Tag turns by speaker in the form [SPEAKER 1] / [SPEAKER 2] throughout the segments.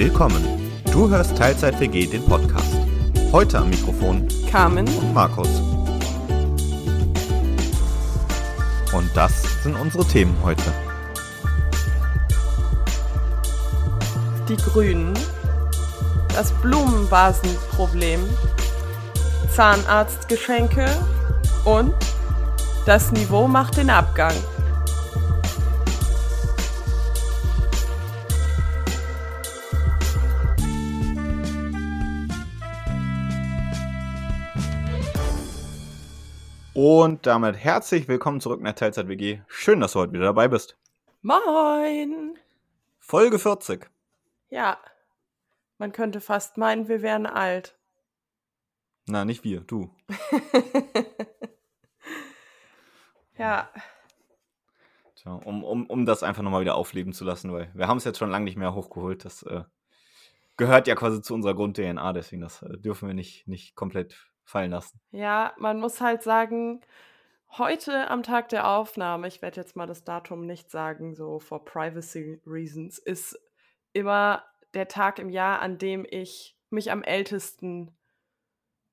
[SPEAKER 1] Willkommen. Du hörst Teilzeit WG, den Podcast. Heute am Mikrofon
[SPEAKER 2] Carmen
[SPEAKER 1] und Markus. Und das sind unsere Themen heute.
[SPEAKER 2] Die Grünen, das Blumenvasenproblem, Zahnarztgeschenke und das Niveau macht den Abgang.
[SPEAKER 1] Und damit herzlich willkommen zurück in der Teilzeit WG. Schön, dass du heute wieder dabei bist.
[SPEAKER 2] Moin!
[SPEAKER 1] Folge 40.
[SPEAKER 2] Ja, man könnte fast meinen, wir wären alt.
[SPEAKER 1] Na, nicht wir, du.
[SPEAKER 2] ja.
[SPEAKER 1] Tja, um, um, um das einfach nochmal wieder aufleben zu lassen, weil wir haben es jetzt schon lange nicht mehr hochgeholt. Das äh, gehört ja quasi zu unserer Grund-DNA, deswegen das äh, dürfen wir nicht, nicht komplett fallen lassen.
[SPEAKER 2] Ja, man muss halt sagen, heute am Tag der Aufnahme, ich werde jetzt mal das Datum nicht sagen, so for privacy reasons, ist immer der Tag im Jahr, an dem ich mich am ältesten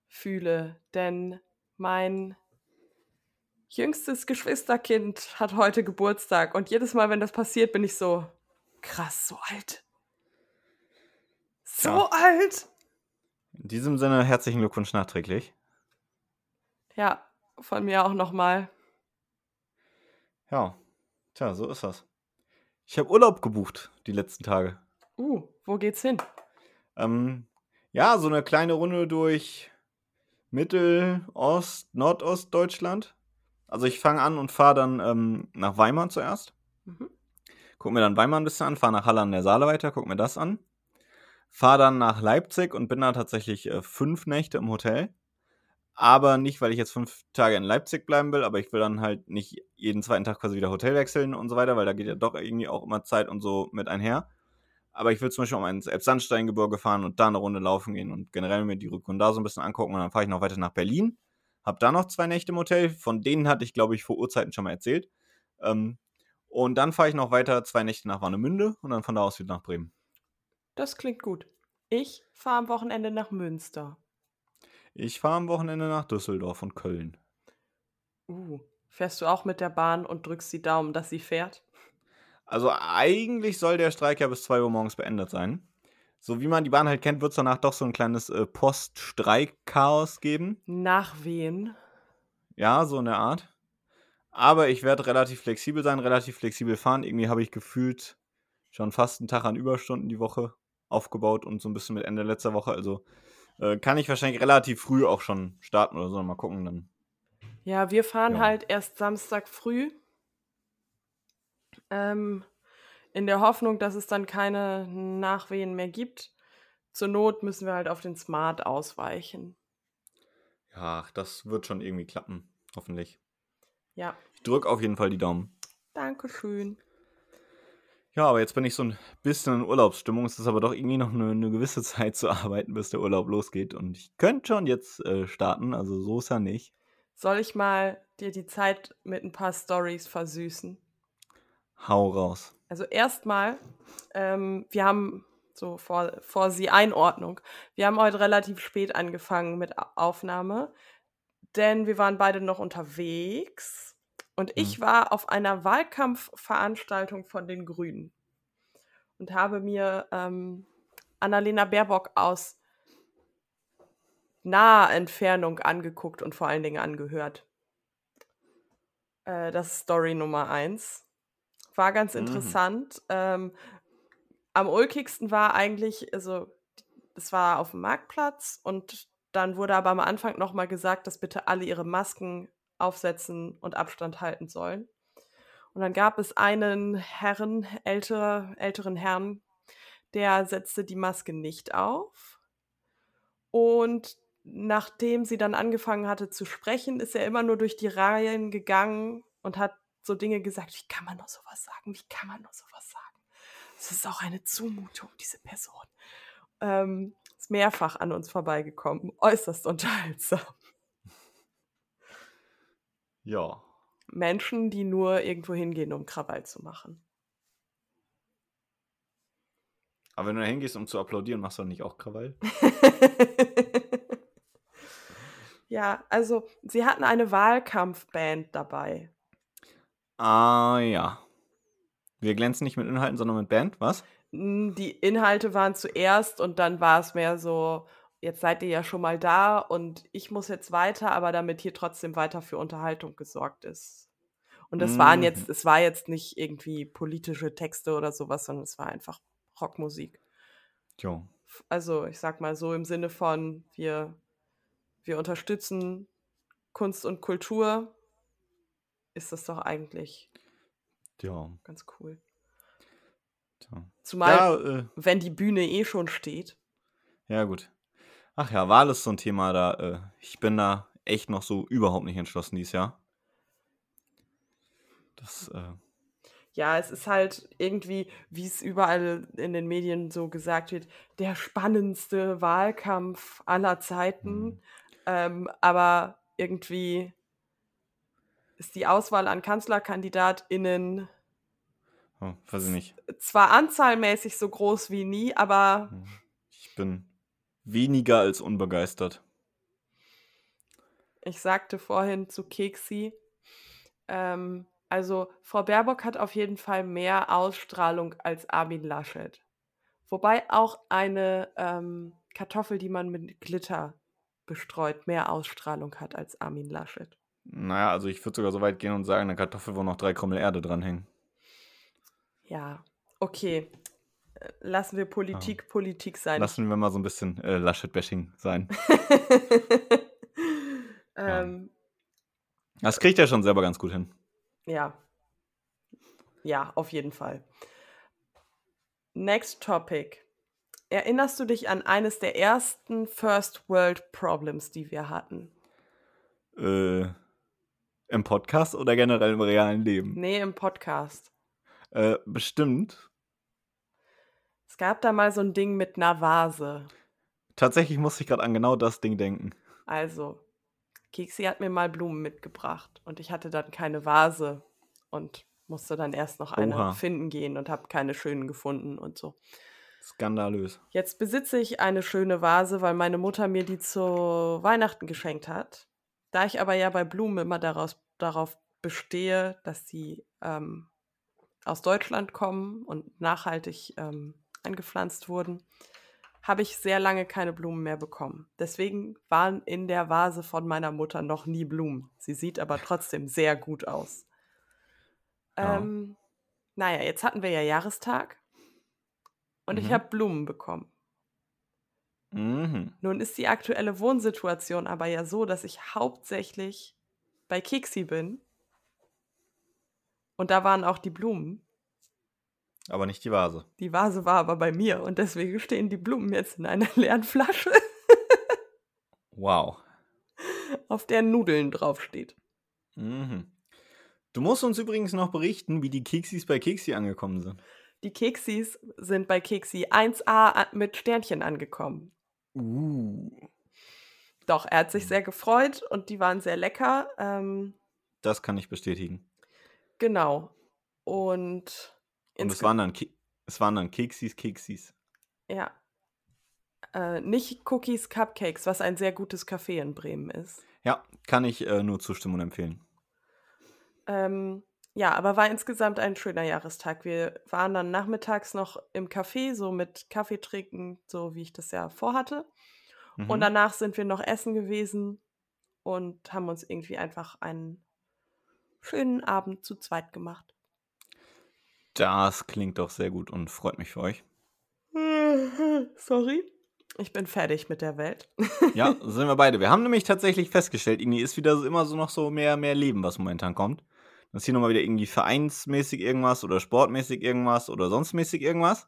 [SPEAKER 2] fühle. Denn mein jüngstes Geschwisterkind hat heute Geburtstag und jedes Mal, wenn das passiert, bin ich so krass, so alt. So ja. alt.
[SPEAKER 1] In diesem Sinne herzlichen Glückwunsch nachträglich.
[SPEAKER 2] Ja, von mir auch nochmal.
[SPEAKER 1] Ja, tja, so ist das. Ich habe Urlaub gebucht die letzten Tage.
[SPEAKER 2] Uh, wo geht's hin?
[SPEAKER 1] Ähm, ja, so eine kleine Runde durch Mittel-, Ost-, Nordostdeutschland. Also ich fange an und fahre dann ähm, nach Weimar zuerst. Mhm. Guck mir dann Weimar ein bisschen an, fahre nach Halle an der Saale weiter, guck mir das an. Fahre dann nach Leipzig und bin da tatsächlich äh, fünf Nächte im Hotel. Aber nicht, weil ich jetzt fünf Tage in Leipzig bleiben will, aber ich will dann halt nicht jeden zweiten Tag quasi wieder Hotel wechseln und so weiter, weil da geht ja doch irgendwie auch immer Zeit und so mit einher. Aber ich will zum Beispiel mal ins Elbsandsteingebirge fahren und da eine Runde laufen gehen und generell mir die Rückrunde da so ein bisschen angucken und dann fahre ich noch weiter nach Berlin. Hab da noch zwei Nächte im Hotel, von denen hatte ich, glaube ich, vor Urzeiten schon mal erzählt. Ähm, und dann fahre ich noch weiter zwei Nächte nach Warnemünde und dann von da aus wieder nach Bremen.
[SPEAKER 2] Das klingt gut. Ich fahre am Wochenende nach Münster.
[SPEAKER 1] Ich fahre am Wochenende nach Düsseldorf und Köln.
[SPEAKER 2] Uh, fährst du auch mit der Bahn und drückst die Daumen, dass sie fährt?
[SPEAKER 1] Also eigentlich soll der Streik ja bis 2 Uhr morgens beendet sein. So wie man die Bahn halt kennt, wird es danach doch so ein kleines äh, Post-Streik-Chaos geben.
[SPEAKER 2] Nach wen?
[SPEAKER 1] Ja, so in der Art. Aber ich werde relativ flexibel sein, relativ flexibel fahren. Irgendwie habe ich gefühlt schon fast einen Tag an Überstunden die Woche aufgebaut und so ein bisschen mit Ende letzter Woche. Also äh, kann ich wahrscheinlich relativ früh auch schon starten oder so. Mal gucken dann.
[SPEAKER 2] Ja, wir fahren ja. halt erst Samstag früh. Ähm, in der Hoffnung, dass es dann keine Nachwehen mehr gibt. Zur Not müssen wir halt auf den Smart ausweichen.
[SPEAKER 1] Ja, das wird schon irgendwie klappen, hoffentlich.
[SPEAKER 2] Ja.
[SPEAKER 1] Ich drücke auf jeden Fall die Daumen.
[SPEAKER 2] Dankeschön.
[SPEAKER 1] Ja, aber jetzt bin ich so ein bisschen in Urlaubsstimmung. Es ist aber doch irgendwie noch eine, eine gewisse Zeit zu arbeiten, bis der Urlaub losgeht. Und ich könnte schon jetzt äh, starten, also so ist ja nicht.
[SPEAKER 2] Soll ich mal dir die Zeit mit ein paar Stories versüßen?
[SPEAKER 1] Hau raus.
[SPEAKER 2] Also erstmal, ähm, wir haben so vor, vor sie Einordnung. Wir haben heute relativ spät angefangen mit Aufnahme, denn wir waren beide noch unterwegs und ich mhm. war auf einer Wahlkampfveranstaltung von den Grünen und habe mir ähm, Annalena Baerbock aus naher Entfernung angeguckt und vor allen Dingen angehört. Äh, das ist Story Nummer eins. War ganz mhm. interessant. Ähm, am ulkigsten war eigentlich, also es war auf dem Marktplatz und dann wurde aber am Anfang nochmal gesagt, dass bitte alle ihre Masken aufsetzen und Abstand halten sollen. Und dann gab es einen Herren, ältere, älteren Herrn, der setzte die Maske nicht auf. Und nachdem sie dann angefangen hatte zu sprechen, ist er immer nur durch die Reihen gegangen und hat so Dinge gesagt, wie kann man nur sowas sagen, wie kann man nur sowas sagen. Das ist auch eine Zumutung, diese Person. Ähm, ist mehrfach an uns vorbeigekommen, äußerst unterhaltsam.
[SPEAKER 1] Ja.
[SPEAKER 2] Menschen, die nur irgendwo hingehen, um Krawall zu machen.
[SPEAKER 1] Aber wenn du da hingehst, um zu applaudieren, machst du dann nicht auch Krawall?
[SPEAKER 2] ja, also sie hatten eine Wahlkampfband dabei.
[SPEAKER 1] Ah ja. Wir glänzen nicht mit Inhalten, sondern mit Band, was?
[SPEAKER 2] Die Inhalte waren zuerst und dann war es mehr so, jetzt seid ihr ja schon mal da und ich muss jetzt weiter, aber damit hier trotzdem weiter für Unterhaltung gesorgt ist. Und es waren jetzt, mhm. es war jetzt nicht irgendwie politische Texte oder sowas, sondern es war einfach Rockmusik.
[SPEAKER 1] Jo.
[SPEAKER 2] Also ich sag mal so im Sinne von, wir, wir unterstützen Kunst und Kultur, ist das doch eigentlich
[SPEAKER 1] ja.
[SPEAKER 2] ganz cool.
[SPEAKER 1] Tja.
[SPEAKER 2] Zumal, ja, äh, wenn die Bühne eh schon steht.
[SPEAKER 1] Ja, gut. Ach ja, Wahl ist so ein Thema da. Äh, ich bin da echt noch so überhaupt nicht entschlossen dieses Jahr. Das, äh,
[SPEAKER 2] ja, es ist halt irgendwie, wie es überall in den Medien so gesagt wird, der spannendste Wahlkampf aller Zeiten. Mhm. Ähm, aber irgendwie ist die Auswahl an KanzlerkandidatInnen
[SPEAKER 1] oh, weiß ich nicht.
[SPEAKER 2] zwar anzahlmäßig so groß wie nie, aber.
[SPEAKER 1] Hm. Ich bin weniger als unbegeistert.
[SPEAKER 2] Ich sagte vorhin zu Keksi, ähm, also Frau Baerbock hat auf jeden Fall mehr Ausstrahlung als Armin Laschet. Wobei auch eine ähm, Kartoffel, die man mit Glitter bestreut, mehr Ausstrahlung hat als Armin Laschet.
[SPEAKER 1] Naja, also ich würde sogar so weit gehen und sagen, eine Kartoffel, wo noch drei Krümmel Erde dranhängen.
[SPEAKER 2] Ja, okay. Lassen wir Politik ja. Politik sein.
[SPEAKER 1] Lassen wir mal so ein bisschen äh, Laschet-Bashing sein. ähm, ja. Das kriegt er schon selber ganz gut hin.
[SPEAKER 2] Ja. Ja, auf jeden Fall. Next topic. Erinnerst du dich an eines der ersten First World Problems, die wir hatten?
[SPEAKER 1] Äh, im Podcast oder generell im realen Leben?
[SPEAKER 2] Nee, im Podcast.
[SPEAKER 1] Äh, bestimmt.
[SPEAKER 2] Es gab da mal so ein Ding mit einer Vase.
[SPEAKER 1] Tatsächlich musste ich gerade an genau das Ding denken.
[SPEAKER 2] Also, Kiksi hat mir mal Blumen mitgebracht und ich hatte dann keine Vase und musste dann erst noch eine Oha. finden gehen und habe keine schönen gefunden und so.
[SPEAKER 1] Skandalös.
[SPEAKER 2] Jetzt besitze ich eine schöne Vase, weil meine Mutter mir die zu Weihnachten geschenkt hat. Da ich aber ja bei Blumen immer daraus, darauf bestehe, dass sie ähm, aus Deutschland kommen und nachhaltig ähm, angepflanzt wurden, habe ich sehr lange keine Blumen mehr bekommen. Deswegen waren in der Vase von meiner Mutter noch nie Blumen. Sie sieht aber trotzdem sehr gut aus. Ja. Ähm, naja, jetzt hatten wir ja Jahrestag und mhm. ich habe Blumen bekommen.
[SPEAKER 1] Mhm.
[SPEAKER 2] Nun ist die aktuelle Wohnsituation aber ja so, dass ich hauptsächlich bei Kiksi bin. Und da waren auch die Blumen.
[SPEAKER 1] Aber nicht die Vase.
[SPEAKER 2] Die Vase war aber bei mir und deswegen stehen die Blumen jetzt in einer leeren Flasche.
[SPEAKER 1] wow.
[SPEAKER 2] Auf der Nudeln draufsteht.
[SPEAKER 1] Mhm. Du musst uns übrigens noch berichten, wie die Keksis bei Keksi angekommen sind.
[SPEAKER 2] Die Keksis sind bei Keksi 1a mit Sternchen angekommen.
[SPEAKER 1] Uh.
[SPEAKER 2] Doch, er hat sich sehr gefreut und die waren sehr lecker. Ähm,
[SPEAKER 1] das kann ich bestätigen.
[SPEAKER 2] Genau. Und.
[SPEAKER 1] Und es waren, dann es waren dann Keksis, Keksis.
[SPEAKER 2] Ja. Äh, nicht Cookies, Cupcakes, was ein sehr gutes Café in Bremen ist.
[SPEAKER 1] Ja, kann ich äh, nur zustimmen und empfehlen.
[SPEAKER 2] Ähm, ja, aber war insgesamt ein schöner Jahrestag. Wir waren dann nachmittags noch im Café, so mit Kaffee trinken, so wie ich das ja vorhatte. Mhm. Und danach sind wir noch essen gewesen und haben uns irgendwie einfach einen schönen Abend zu zweit gemacht.
[SPEAKER 1] Das klingt doch sehr gut und freut mich für euch.
[SPEAKER 2] Sorry. Ich bin fertig mit der Welt.
[SPEAKER 1] ja, sind wir beide. Wir haben nämlich tatsächlich festgestellt, irgendwie ist wieder immer so noch so mehr, mehr Leben, was momentan kommt. Dann ist hier nochmal wieder irgendwie vereinsmäßig irgendwas oder sportmäßig irgendwas oder sonstmäßig irgendwas.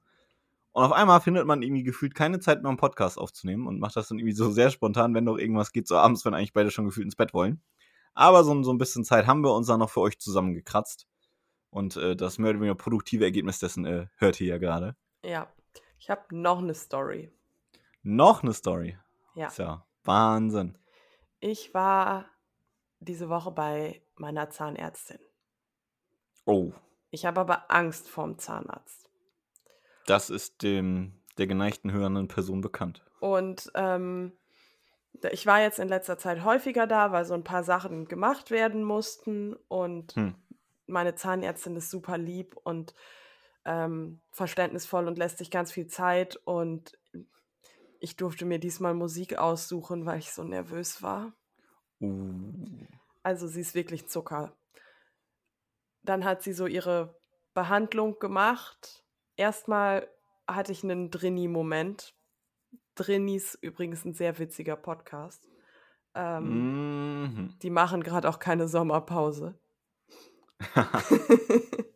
[SPEAKER 1] Und auf einmal findet man irgendwie gefühlt keine Zeit mehr, einen Podcast aufzunehmen und macht das dann irgendwie so sehr spontan, wenn doch irgendwas geht, so abends, wenn eigentlich beide schon gefühlt ins Bett wollen. Aber so, so ein bisschen Zeit haben wir uns dann noch für euch zusammengekratzt. Und äh, das mehr oder weniger produktive Ergebnis dessen äh, hört ihr ja gerade.
[SPEAKER 2] Ja, ich habe noch eine Story.
[SPEAKER 1] Noch eine Story?
[SPEAKER 2] Ja.
[SPEAKER 1] Ist ja Wahnsinn.
[SPEAKER 2] Ich war diese Woche bei meiner Zahnärztin.
[SPEAKER 1] Oh.
[SPEAKER 2] Ich habe aber Angst vorm Zahnarzt.
[SPEAKER 1] Das ist dem der geneigten hörenden Person bekannt.
[SPEAKER 2] Und ähm, ich war jetzt in letzter Zeit häufiger da, weil so ein paar Sachen gemacht werden mussten. Und hm. Meine Zahnärztin ist super lieb und ähm, verständnisvoll und lässt sich ganz viel Zeit. Und ich durfte mir diesmal Musik aussuchen, weil ich so nervös war. Uh. Also sie ist wirklich Zucker. Dann hat sie so ihre Behandlung gemacht. Erstmal hatte ich einen Drini-Moment. Drinis übrigens ein sehr witziger Podcast. Ähm, mhm. Die machen gerade auch keine Sommerpause.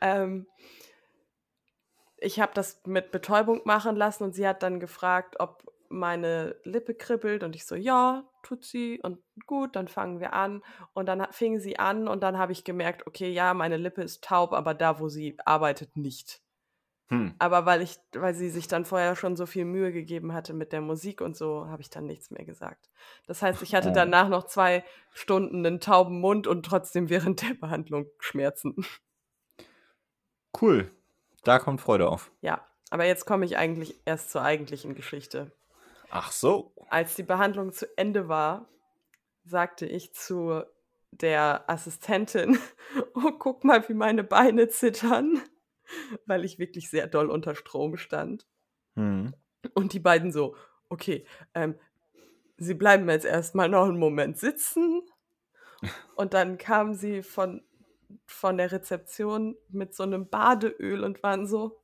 [SPEAKER 2] ähm, ich habe das mit Betäubung machen lassen und sie hat dann gefragt, ob meine Lippe kribbelt und ich so, ja, tut sie und gut, dann fangen wir an und dann fing sie an und dann habe ich gemerkt, okay, ja, meine Lippe ist taub, aber da, wo sie arbeitet, nicht. Hm. Aber weil ich, weil sie sich dann vorher schon so viel Mühe gegeben hatte mit der Musik und so, habe ich dann nichts mehr gesagt. Das heißt, ich hatte oh. danach noch zwei Stunden einen tauben Mund und trotzdem während der Behandlung Schmerzen.
[SPEAKER 1] Cool. Da kommt Freude auf.
[SPEAKER 2] Ja, aber jetzt komme ich eigentlich erst zur eigentlichen Geschichte.
[SPEAKER 1] Ach so.
[SPEAKER 2] Als die Behandlung zu Ende war, sagte ich zu der Assistentin, oh, guck mal, wie meine Beine zittern, weil ich wirklich sehr doll unter Strom stand. Hm. Und die beiden so, okay, ähm, sie bleiben jetzt erstmal noch einen Moment sitzen. Und dann kamen sie von von der Rezeption mit so einem Badeöl und waren so,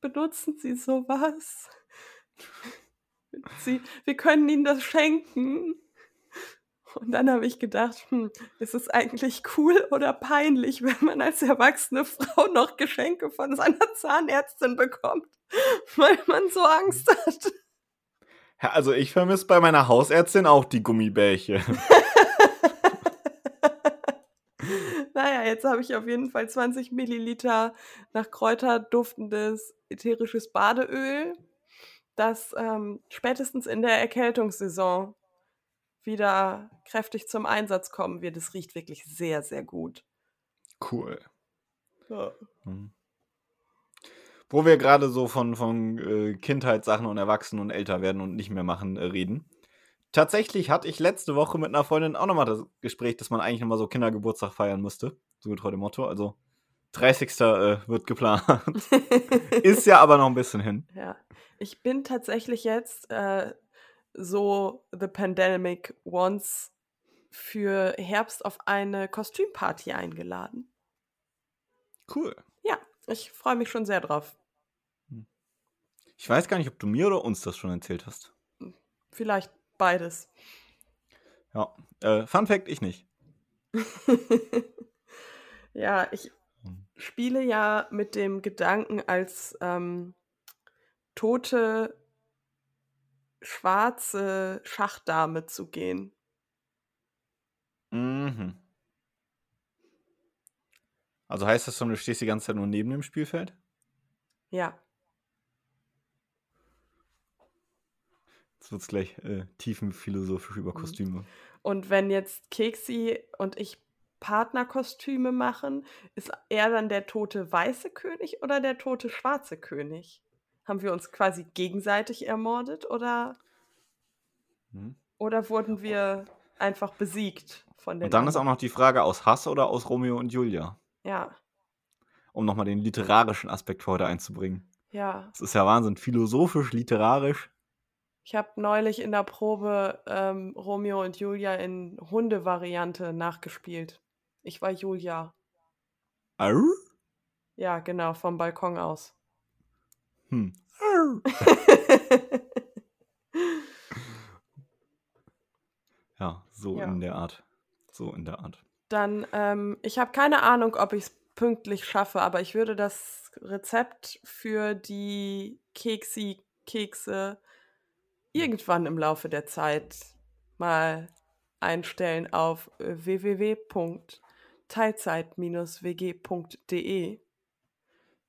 [SPEAKER 2] benutzen Sie sowas? Sie, wir können Ihnen das schenken. Und dann habe ich gedacht, hm, ist es eigentlich cool oder peinlich, wenn man als erwachsene Frau noch Geschenke von seiner Zahnärztin bekommt, weil man so Angst hat.
[SPEAKER 1] Ja, also ich vermisse bei meiner Hausärztin auch die Gummibärche.
[SPEAKER 2] Naja, jetzt habe ich auf jeden Fall 20 Milliliter nach Kräuter duftendes ätherisches Badeöl, das ähm, spätestens in der Erkältungssaison wieder kräftig zum Einsatz kommen wird. Es riecht wirklich sehr, sehr gut.
[SPEAKER 1] Cool. Ja. Mhm. Wo wir gerade so von, von äh, Kindheitssachen und Erwachsenen und älter werden und nicht mehr machen äh, reden. Tatsächlich hatte ich letzte Woche mit einer Freundin auch nochmal das Gespräch, dass man eigentlich nochmal so Kindergeburtstag feiern müsste. So getreu dem Motto. Also 30. Äh, wird geplant. Ist ja aber noch ein bisschen hin.
[SPEAKER 2] Ja. Ich bin tatsächlich jetzt äh, so The Pandemic Once für Herbst auf eine Kostümparty eingeladen.
[SPEAKER 1] Cool.
[SPEAKER 2] Ja, ich freue mich schon sehr drauf. Hm.
[SPEAKER 1] Ich weiß gar nicht, ob du mir oder uns das schon erzählt hast.
[SPEAKER 2] Vielleicht Beides.
[SPEAKER 1] Ja. Äh, Fun Fact, ich nicht.
[SPEAKER 2] ja, ich spiele ja mit dem Gedanken, als ähm, tote schwarze Schachdame zu gehen.
[SPEAKER 1] Mhm. Also heißt das du stehst die ganze Zeit nur neben dem Spielfeld?
[SPEAKER 2] Ja.
[SPEAKER 1] Jetzt wird es gleich äh, tiefenphilosophisch über mhm. Kostüme.
[SPEAKER 2] Und wenn jetzt Keksi und ich Partnerkostüme machen, ist er dann der tote weiße König oder der tote schwarze König? Haben wir uns quasi gegenseitig ermordet oder, hm. oder wurden wir einfach besiegt von
[SPEAKER 1] den Und dann anderen? ist auch noch die Frage aus Hass oder aus Romeo und Julia.
[SPEAKER 2] Ja.
[SPEAKER 1] Um nochmal den literarischen Aspekt heute einzubringen.
[SPEAKER 2] Ja.
[SPEAKER 1] Es ist ja Wahnsinn, philosophisch, literarisch.
[SPEAKER 2] Ich habe neulich in der Probe ähm, Romeo und Julia in Hundevariante nachgespielt. Ich war Julia.
[SPEAKER 1] Arr?
[SPEAKER 2] Ja, genau, vom Balkon aus.
[SPEAKER 1] Hm. ja, so ja. in der Art. So in der Art.
[SPEAKER 2] Dann, ähm, ich habe keine Ahnung, ob ich es pünktlich schaffe, aber ich würde das Rezept für die Keksi-Kekse irgendwann im Laufe der Zeit mal einstellen auf www.teilzeit-wg.de.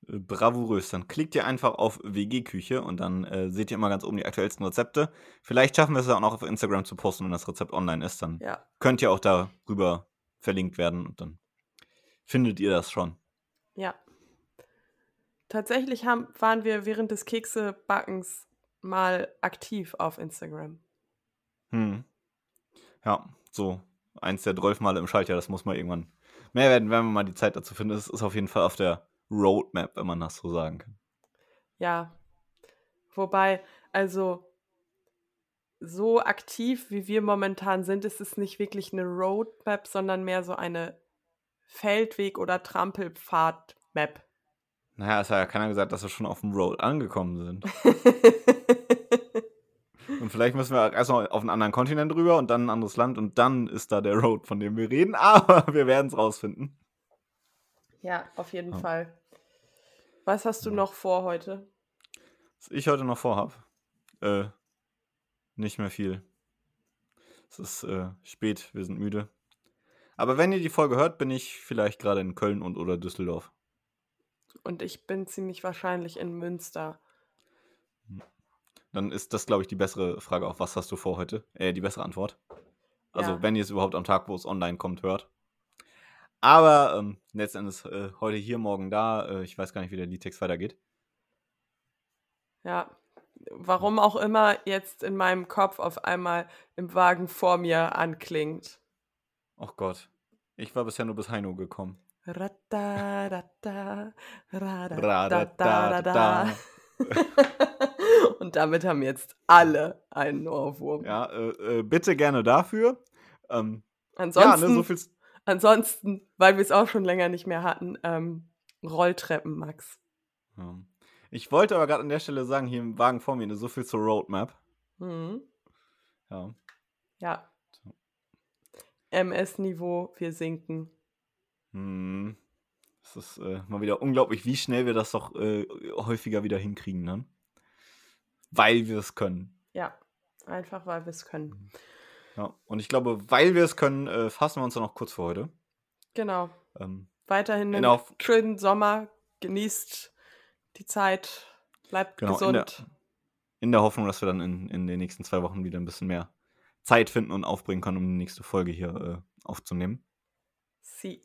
[SPEAKER 1] Bravourös. Dann klickt ihr einfach auf WG-Küche und dann äh, seht ihr immer ganz oben die aktuellsten Rezepte. Vielleicht schaffen wir es auch noch auf Instagram zu posten, wenn das Rezept online ist. Dann
[SPEAKER 2] ja.
[SPEAKER 1] könnt ihr auch darüber verlinkt werden und dann findet ihr das schon.
[SPEAKER 2] Ja. tatsächlich haben, waren wir während des Keksebackens mal aktiv auf Instagram.
[SPEAKER 1] Hm. Ja, so eins der 12 Male im Schaltjahr, das muss mal irgendwann mehr werden, wenn man mal die Zeit dazu findet. Es ist auf jeden Fall auf der Roadmap, wenn man das so sagen kann.
[SPEAKER 2] Ja. Wobei, also so aktiv, wie wir momentan sind, ist es nicht wirklich eine Roadmap, sondern mehr so eine Feldweg- oder Trampelpfad-Map.
[SPEAKER 1] Naja, es hat ja keiner gesagt, dass wir schon auf dem Road angekommen sind. und vielleicht müssen wir erstmal auf einen anderen Kontinent rüber und dann ein anderes Land und dann ist da der Road, von dem wir reden, aber wir werden es rausfinden.
[SPEAKER 2] Ja, auf jeden ja. Fall. Was hast du noch vor heute?
[SPEAKER 1] Was ich heute noch vorhab? Äh, nicht mehr viel. Es ist äh, spät, wir sind müde. Aber wenn ihr die Folge hört, bin ich vielleicht gerade in Köln und oder Düsseldorf.
[SPEAKER 2] Und ich bin ziemlich wahrscheinlich in Münster.
[SPEAKER 1] Dann ist das, glaube ich, die bessere Frage auf was hast du vor heute? Äh, die bessere Antwort. Also, ja. wenn ihr es überhaupt am Tag, wo es online kommt, hört. Aber ähm, letztendlich äh, heute hier, morgen da. Äh, ich weiß gar nicht, wie der Liedtext weitergeht.
[SPEAKER 2] Ja, warum auch immer jetzt in meinem Kopf auf einmal im Wagen vor mir anklingt.
[SPEAKER 1] Ach Gott. Ich war bisher nur bis Heino gekommen.
[SPEAKER 2] Und damit haben jetzt alle einen Ohrwurm.
[SPEAKER 1] Ja, äh, äh, bitte gerne dafür. Ähm,
[SPEAKER 2] ansonsten, ja, ne, so viel ansonsten, weil wir es auch schon länger nicht mehr hatten, ähm, Rolltreppen, Max.
[SPEAKER 1] Ja. Ich wollte aber gerade an der Stelle sagen, hier im Wagen vor mir, so viel zur Roadmap. Mhm. Ja.
[SPEAKER 2] Ja. MS-Niveau, wir sinken.
[SPEAKER 1] Hm. Es ist äh, mal wieder unglaublich, wie schnell wir das doch äh, häufiger wieder hinkriegen, ne? Weil wir es können.
[SPEAKER 2] Ja, einfach weil wir es können.
[SPEAKER 1] Ja, und ich glaube, weil wir es können, äh, fassen wir uns dann noch kurz für heute.
[SPEAKER 2] Genau. Ähm, Weiterhin einen schönen Sommer. Genießt die Zeit. Bleibt genau, gesund.
[SPEAKER 1] In der, in der, Hoffnung, dass wir dann in, in den nächsten zwei Wochen wieder ein bisschen mehr Zeit finden und aufbringen können, um die nächste Folge hier äh, aufzunehmen.
[SPEAKER 2] Sie.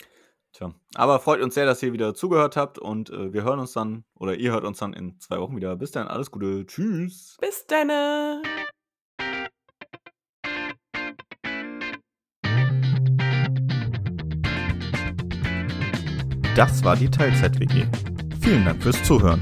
[SPEAKER 1] Tja, aber freut uns sehr, dass ihr wieder zugehört habt und äh, wir hören uns dann, oder ihr hört uns dann in zwei Wochen wieder. Bis dann, alles Gute, tschüss.
[SPEAKER 2] Bis dann.
[SPEAKER 1] Das war die Teilzeit-WG. Vielen Dank fürs Zuhören.